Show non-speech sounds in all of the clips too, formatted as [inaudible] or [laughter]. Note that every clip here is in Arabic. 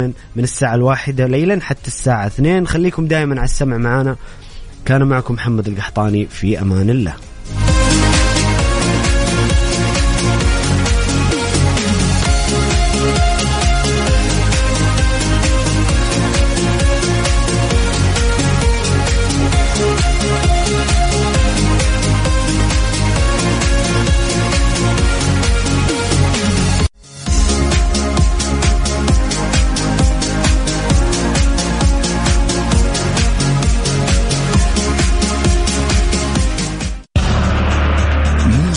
من الساعة الواحدة ليلا حتى الساعة اثنين. خليكم دائما على السمع معنا كان معكم محمد القحطاني. في أمان الله.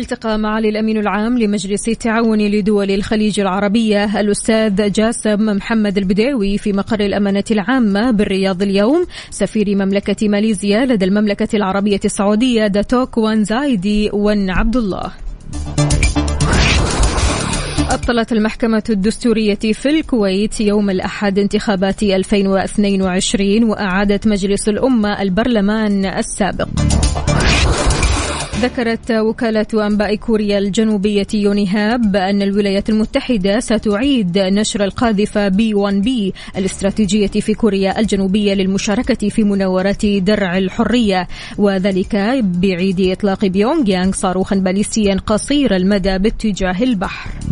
التقى معالي الأمين العام لمجلس التعاون لدول الخليج العربية الأستاذ جاسم محمد البداوي في مقر الأمانة العامة بالرياض اليوم. سفير مملكة ماليزيا لدى المملكة العربية السعودية داتوك وان زايدي ون عبد الله أبطلت المحكمة الدستورية في الكويت يوم الأحد انتخابات 2022 وأعادت مجلس الأمة البرلمان السابق. ذكرت وكالة أنباء كوريا الجنوبية يونيهاب أن الولايات المتحدة ستعيد نشر القاذفة بي 1 بي الاستراتيجية في كوريا الجنوبية للمشاركة في مناورات درع الحرية وذلك بعيد إطلاق بيونغ يانغ صاروخا باليستيا قصير المدى باتجاه البحر.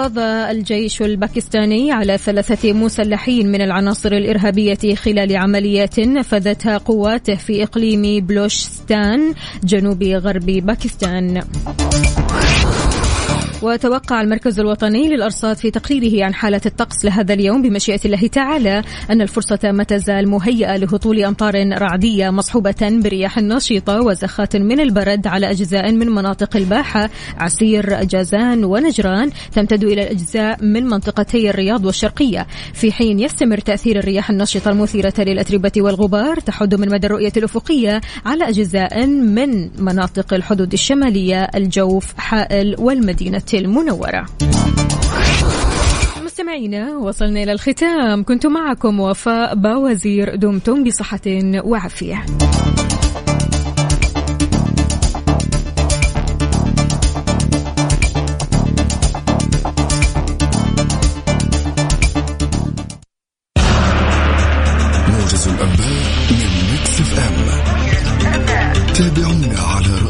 قضى الجيش الباكستاني على ثلاثة مسلحين من العناصر الإرهابية خلال عمليات نفذتها قواته في إقليم بلوشستان جنوب غرب باكستان. وتوقع المركز الوطني للأرصاد في تقريره عن حالة الطقس لهذا اليوم بمشيئة الله تعالى أن الفرصة ما تزال مهيئة لهطول أمطار رعدية مصحوبة برياح نشطة وزخات من البرد على أجزاء من مناطق الباحة عسير جازان ونجران تمتد إلى الأجزاء من منطقتي الرياض والشرقية. في حين يستمر تأثير الرياح النشطة المثيرة للأتربة والغبار تحد من مدى الرؤية الأفقية على أجزاء من مناطق الحدود الشمالية الجوف حائل والمدينة. المنورة. مستمعينا وصلنا إلى الختام. كنت معكم وفاء باوزير دمتم بصحة وعافية. موجز الأنباء من ميكس إف إم. تابعونا على رأس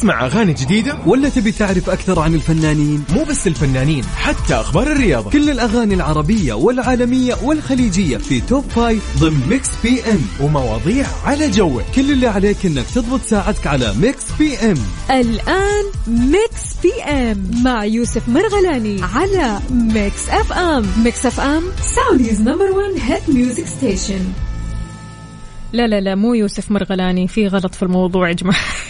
تسمع أغاني جديدة ولا تبي تعرف أكثر عن الفنانين؟ مو بس الفنانين حتى أخبار الرياضة. كل الأغاني العربية والعالمية والخليجية في top five ضمن ميكس بي إم. ومواضيع على جوك. كل اللي عليك إنك تضبط ساعتك على ميكس بي إم. الآن ميكس بي إم مع يوسف مرغلاني على ميكس أف أم. ميكس أف أم Saudi's number 1 hit music station لا لا لا مو يوسف مرغلاني في غلط في الموضوع يا جماعة. [laughs]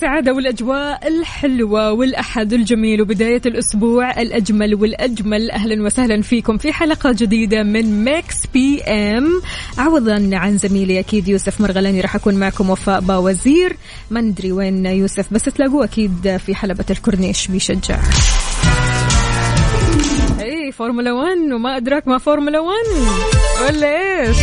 الخير والسعادة والأجواء الحلوة والأحد الجميل وبداية الأسبوع الأجمل والأجمل. أهلا وسهلا فيكم في حلقة جديدة من ميكس بي ام عوضا عن زميلي أكيد يوسف مرغلاني. راح أكون معكم وفاء باوزير. ما ندري وين يوسف بس تلاقوه أكيد في حلبة الكورنيش بيشجع. اي فورمولا 1 وما أدراك ما فورمولا 1 ولا إيش؟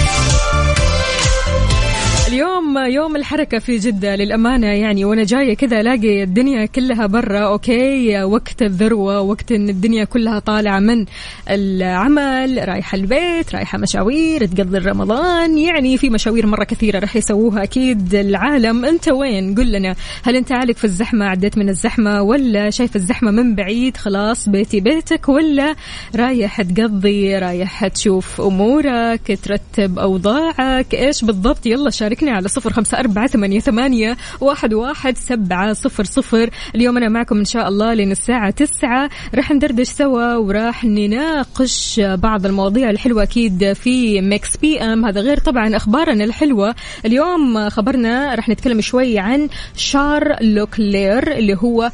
اليوم يوم الحركة في جدة للأمانة يعني وأنا جاية كذا ألاقي الدنيا كلها برا okay؟ وقت الذروة وقت إن الدنيا كلها طالعة من العمل رايحة البيت رايحة مشاوير تقضي رمضان. يعني في مشاوير مرة كثيرة راح يسووها أكيد العالم. أنت وين؟ قل لنا هل أنت عالق في الزحمة؟ عديت من الزحمة؟ ولا شايف الزحمة من بعيد؟ خلاص بيتي بيتك. ولا رايح تقضي رايح تشوف أمورك ترتب أوضاعك؟ إيش بالضبط؟ يلا شارك شاركني على صفر خمسة أربعة ثمانية, ثمانية واحد, واحد سبعة صفر صفر. اليوم أنا معكم إن شاء الله لين الساعة تسعة. راح ندردش سوا وراح نناقش بعض المواضيع الحلوة أكيد في ميكس بي أم. هذا غير طبعا أخبارنا الحلوة. اليوم خبرنا راح نتكلم شوي عن شار لوكلير اللي هو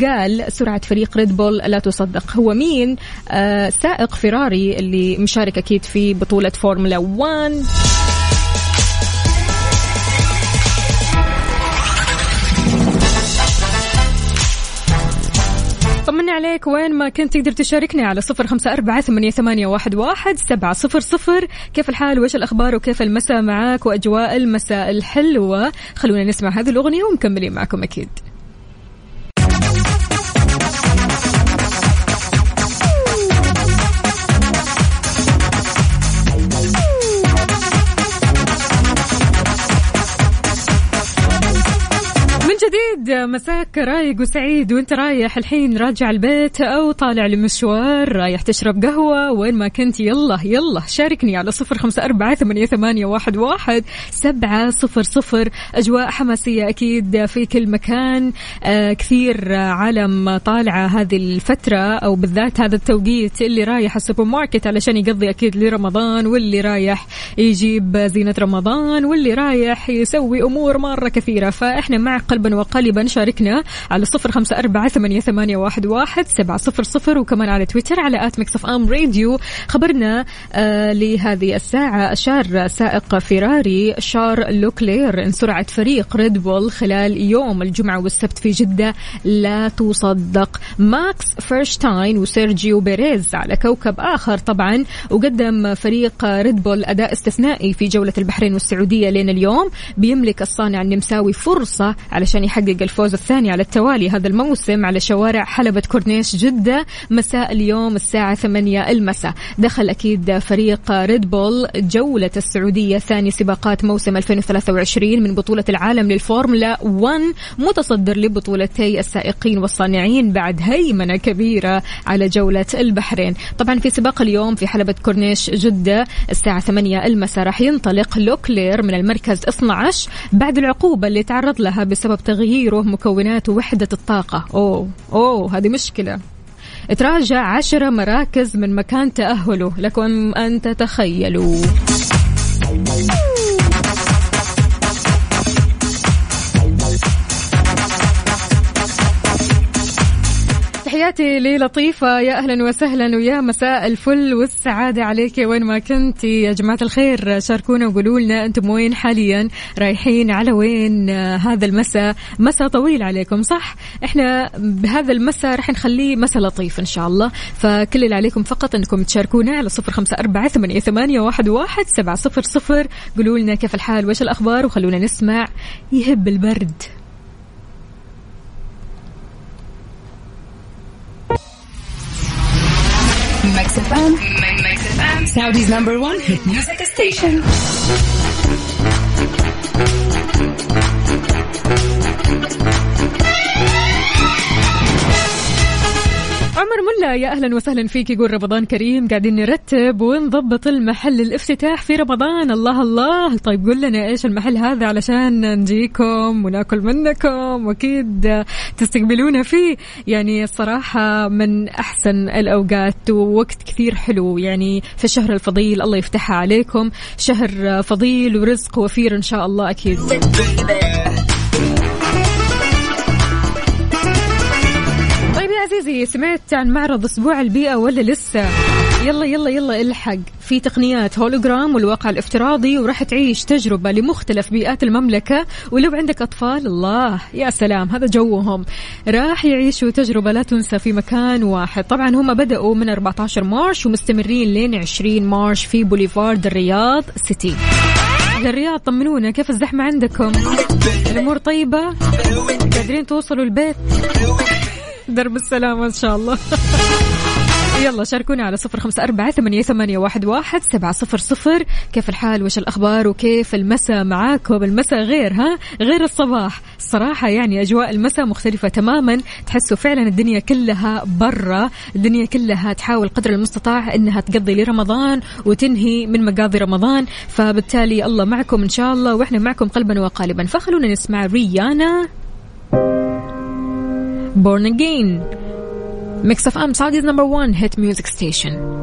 قال سرعة فريق ريد بول لا تصدق. هو مين؟ آه سائق فيراري اللي مشارك أكيد في بطولة فورمولا 1 عليك. وين ما كنت تقدر تشاركني على صفر خمسة أربعة ثمانية, واحد, واحد سبعة صفر صفر. كيف الحال؟ وإيش الأخبار؟ وكيف المساء معاك؟ وأجواء المساء الحلوة؟ خلونا نسمع هذه الأغنية ومكملين معكم أكيد. مساك رايق وسعيد وأنت رايح الحين راجع البيت أو طالع لمشوار رايح تشرب قهوة وين ما كنت يلا يلا شاركني على صفر خمسة أربعة ثمانية, واحد سبعة صفر صفر. أجواء حماسية أكيد في كل مكان. آه كثير عالم طالعة هذه الفترة أو بالذات هذا التوقيت اللي رايح السوبر ماركت علشان يقضي أكيد لرمضان واللي رايح يجيب زينة رمضان واللي رايح يسوي أمور مرة كثيرة. فإحنا مع قلبا وقالبا شاركنا على صفر خمسة أربعة ثمانية, ثمانية واحد, واحد سبعة صفر صفر وكمان على تويتر على at Mix FM Radio. خبرنا آه لهذه الساعة أشار سائق فيراري شارل لوكلير إن سرعة فريق ريد بول خلال يوم الجمعة والسبت في جدة. لا تصدق. ماكس فيرشتاين وسيرجيو بيريز على كوكب آخر طبعا. وقدم فريق ريد بول أداء استثنائي في جولة البحرين والسعودية لين اليوم. بيملك الصانع النمساوي فرصة علشان يحقق الفوز الثاني على التوالي هذا الموسم على شوارع حلبة كورنيش جدة. مساء اليوم الساعة 8 المساء. دخل أكيد فريق ريد بول جولة السعودية ثاني سباقات موسم 2023 من بطولة العالم للفورمولا 1 متصدر لبطولتي السائقين والصانعين بعد هيمنة كبيرة على جولة البحرين. طبعا في سباق اليوم في حلبة كورنيش جدة الساعة 8 المساء راح ينطلق لوكلير من المركز 12 بعد العقوبة اللي تعرض لها بسبب تغييره مكونات وحدة الطاقة. أوه أوه هذه مشكلة. تراجع عشرة مراكز من مكان تأهله لكم أن تتخيلوا. تحياتي للطيفة. يا أهلا وسهلا ويا مساء الفل والسعادة عليك. وين ما كنت يا جماعة الخير شاركونا وقولوا لنا أنتم وين حاليا؟ رايحين على وين هذا المساء؟ مساء طويل عليكم صح؟ إحنا بهذا المساء رح نخليه مساء لطيف إن شاء الله. فكل اللي عليكم فقط أنكم تشاركونا على صفر خمسة أربعة ثمانية, واحد, واحد سبعة صفر صفر. قولوا لنا كيف الحال؟ وإيش الأخبار؟ وخلونا نسمع. يهب البرد. Mix FM. Mix FM. Saudi's number one hit music station. عمر ملا يا أهلا وسهلا فيك. يقول رمضان كريم قاعدين نرتب ونضبط المحل الافتتاح في رمضان. الله الله. طيب قول لنا إيش المحل هذا علشان نجيكم وناكل منكم وأكيد تستقبلونا فيه. يعني الصراحة من أحسن الأوقات ووقت كثير حلو. يعني في الشهر الفضيل الله يفتحها عليكم. شهر فضيل ورزق وفير إن شاء الله أكيد. لي سمعت عن معرض أسبوع البيئة ولا لسه؟ يلا يلا يلا الحق. في تقنيات هولوجرام والواقع الافتراضي وراح تعيش تجربة لمختلف بيئات المملكة. ولو عندك أطفال الله يا سلام هذا جوهم. راح يعيشوا تجربة لا تنسى في مكان واحد. طبعا هم بدأوا من 14 March ومستمرين لين 20 March في بوليفارد الرياض سيتي. أهل الرياض طمنونا كيف الزحمة عندكم؟ الأمور طيبة؟ قادرين توصلوا البيت؟ درب السلامة إن شاء الله. [laughs] يلا شاركونا على صفر خمسة أربعة ثمانية, ثمانية واحد, واحد سبعة صفر صفر. كيف الحال؟ وش الأخبار؟ وكيف المساء معاكم المساء غير ها؟ غير الصباح. الصراحة يعني أجواء المساء مختلفة تماما. تحسوا فعلا الدنيا كلها برا الدنيا كلها تحاول قدر المستطاع أنها تقضي لرمضان وتنهي من مقاضي رمضان. فبالتالي الله معكم إن شاء الله وإحنا معكم قلبا وقالبا. فخلونا نسمع ريانا. Born Again. Mix FM Saudi's number one hit music station.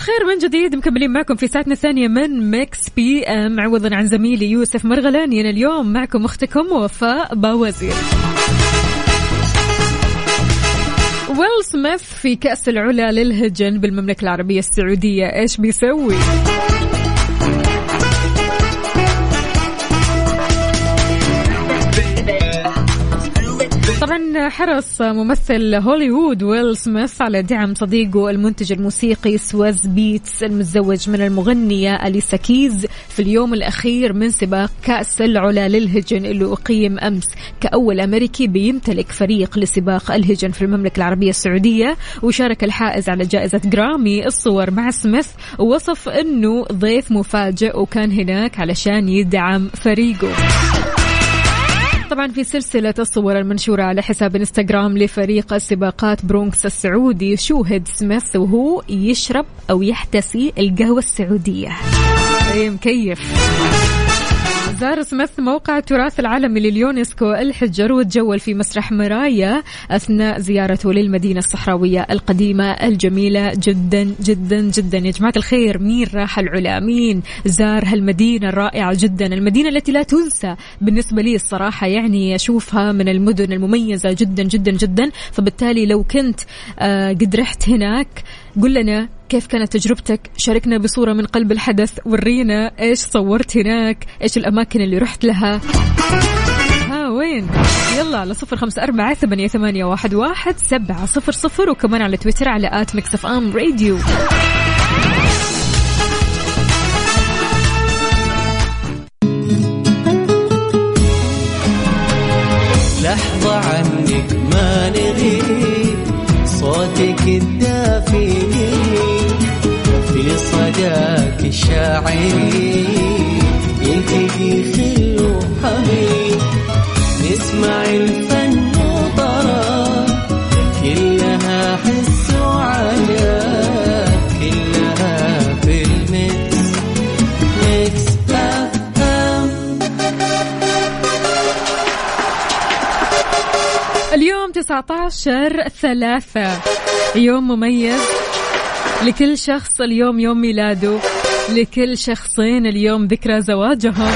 الخير من جديد مكملين معكم في ساعتنا الثانية من Mix PM. عوضا عن زميلي يوسف مرغلاني. أنا اليوم معكم أختكم وفاء باوزير. ويل سميث في كأس العلا للهجن بالمملكة العربية السعودية. إيش بيسوي؟ حرص ممثل هوليوود ويل سميث على دعم صديقه المنتج الموسيقي سويز بيتز المتزوج من المغنية أليشا كيز. في اليوم الأخير من سباق كأس العلا للهجن اللي أقيم أمس كأول أمريكي بيمتلك فريق لسباق الهجن في المملكة العربية السعودية. وشارك الحائز على جائزة جرامي الصور مع سميث ووصف أنه ضيف مفاجئ وكان هناك علشان يدعم فريقه. طبعا في سلسلة الصور المنشورة على حساب إنستغرام لفريق السباقات برونكس السعودي. شوهد سميث وهو يشرب أو يحتسي القهوة السعودية. مكيف زار سميث موقع التراث العالمي لليونسكو الحجر وتجول في مسرح مرايا أثناء زيارته للمدينة الصحراوية القديمة الجميلة جدا جدا جدا. يا جماعة الخير مين راح العلا؟ مين زار هالمدينة الرائعة جدا؟ المدينة التي لا تنسى بالنسبة لي الصراحة يعني أشوفها من المدن المميزة جدا جدا جدا. فبالتالي لو كنت آه قد رحت هناك قل لنا كيف كانت تجربتك؟ شاركنا بصورة من قلب الحدث ورينا إيش صورت هناك إيش الأماكن اللي رحت لها. ها وين؟ يلا على صفر خمسة أربعة ثمانية, ثمانية واحد, واحد سبعة صفر صفر وكمان على تويتر على at Mix FM Radio. لحظة عنك ما نغيب صوتك الشاعري يلتقي خل وحبيب نسمع الفن وطرا كلها حس وعلا كلها في ال Mix Mix FM اليوم 19 ثلاثة يوم مميز لكل شخص اليوم يوم ميلاده. لكل شخصين اليوم ذكرى زواجهم.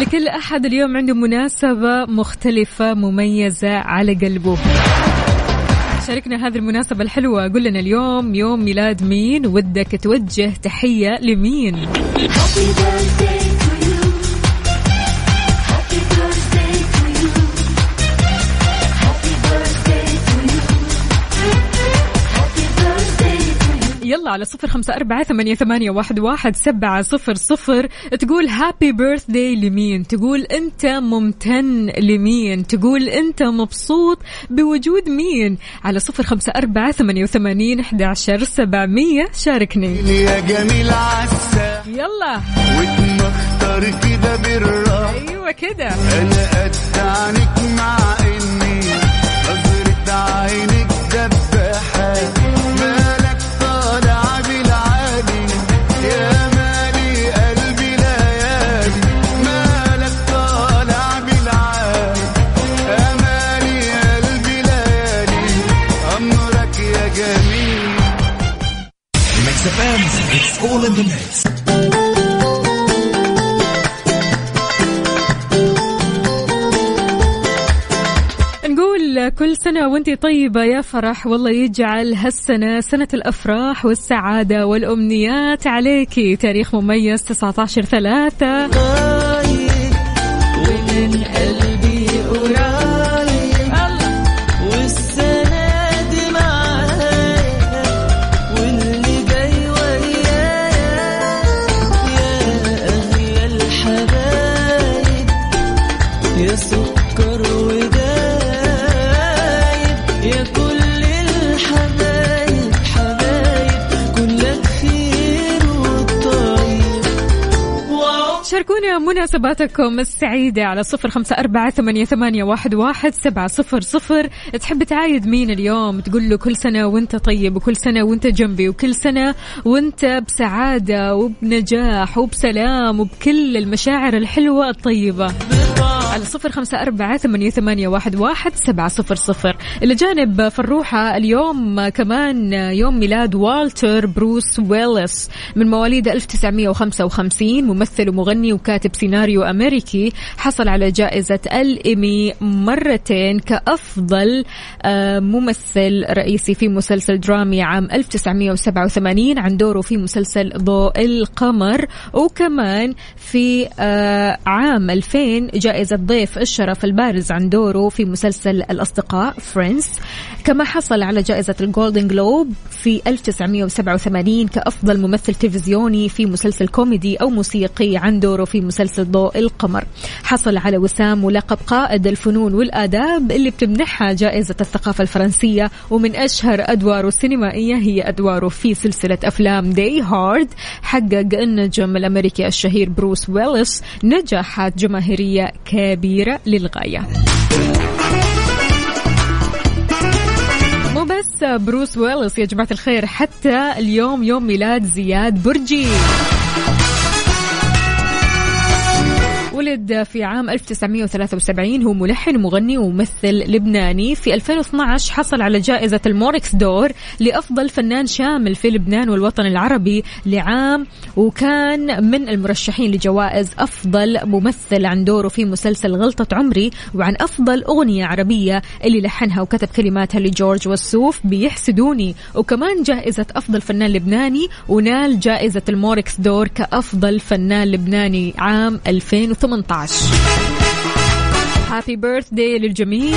لكل أحد اليوم عنده مناسبة مختلفة مميزة على قلبه. شاركنا هذه المناسبة الحلوة. قل لنا اليوم يوم ميلاد مين؟ ودك توجه تحية لمين؟ يلا على صفر خمسة أربعة ثمانية, ثمانية واحد, واحد سبعة صفر صفر. تقول هابي بيرث داي لمين؟ تقول أنت ممتن لمين؟ تقول أنت مبسوط بوجود مين؟ على صفر خمسة أربعة ثمانية وثمانين أحد عشر سبعمية. شاركني. يا جميل عسى. يلا. واتمختار كده بالراحة أيوة كده. أنا قد عنك مع إني all in the mix. نقول كل سنة وانت طيبة يا فرح والله يجعل هالسنة سنة الأفراح والسعادة والأمنيات عليكي تاريخ مميز 19 ثلاثة ومن قلبي مناسباتكم السعيدة على صفر خمسة أربعة ثمانية, ثمانية واحد, واحد سبعة صفر صفر. تحب تعايد مين اليوم؟ تقول له كل سنة وانت طيب وكل سنة وانت جنبي وكل سنة وانت بسعادة وبنجاح وبسلام وبكل المشاعر الحلوة الطيبة. على صفر خمسة أربعة ثمانية, واحد سبعة صفر صفر. إلى جانب فروحة اليوم كمان يوم ميلاد والتر بروس ويلس من مواليد 1955 ممثل ومغني وكاتب سيناريو أمريكي حصل على جائزة الإيمي مرتين كأفضل آه، ممثل رئيسي في مسلسل درامي عام 1987 عن دوره في مسلسل ضوء القمر وكمان في آه، عام 2000 جائزة ضيف الشرف البارز عن دوره في مسلسل الأصدقاء Friends. كما حصل على جائزة الجولدن جلوب في 1987 كأفضل ممثل تلفزيوني في مسلسل كوميدي أو موسيقي عن دوره في مسلسل ضوء القمر. حصل على وسام ولقب قائد الفنون والآداب اللي بتمنحها جائزة الثقافة الفرنسية ومن أشهر أدواره السينمائية هي أدواره في سلسلة أفلام Die Hard حقق النجم الأمريكي الشهير بروس ويلس نجاحات جماهيرية كبيرة للغاية. مو بس بروس ويلس يا جماعة الخير حتى اليوم يوم ميلاد زياد برجي. ولد في عام 1973 هو ملحن ومغني وممثل لبناني في 2012 حصل على جائزة الموركس دور لأفضل فنان شامل في لبنان والوطن العربي لعام وكان من المرشحين لجوائز أفضل ممثل عن دوره في مسلسل غلطة عمري وعن أفضل أغنية عربية اللي لحنها وكتب كلماتها لجورج وسوف بيحسدوني وكمان جائزة أفضل فنان لبناني ونال جائزة الموركس دور كأفضل فنان لبناني عام 2018 Happy birthday للجميع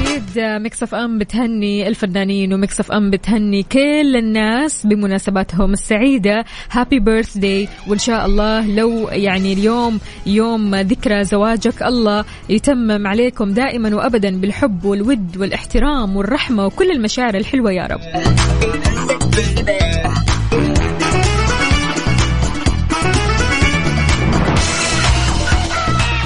أكيد Mix FM بتهني الفنانين و Mix FM بتهني كل الناس بمناسباتهم السعيدة. Happy birthday وإن شاء الله لو يعني اليوم يوم ذكرى زواجك الله يتمم عليكم دائما وأبدا بالحب والود والإحترام والرحمة وكل المشاعر الحلوة يا رب.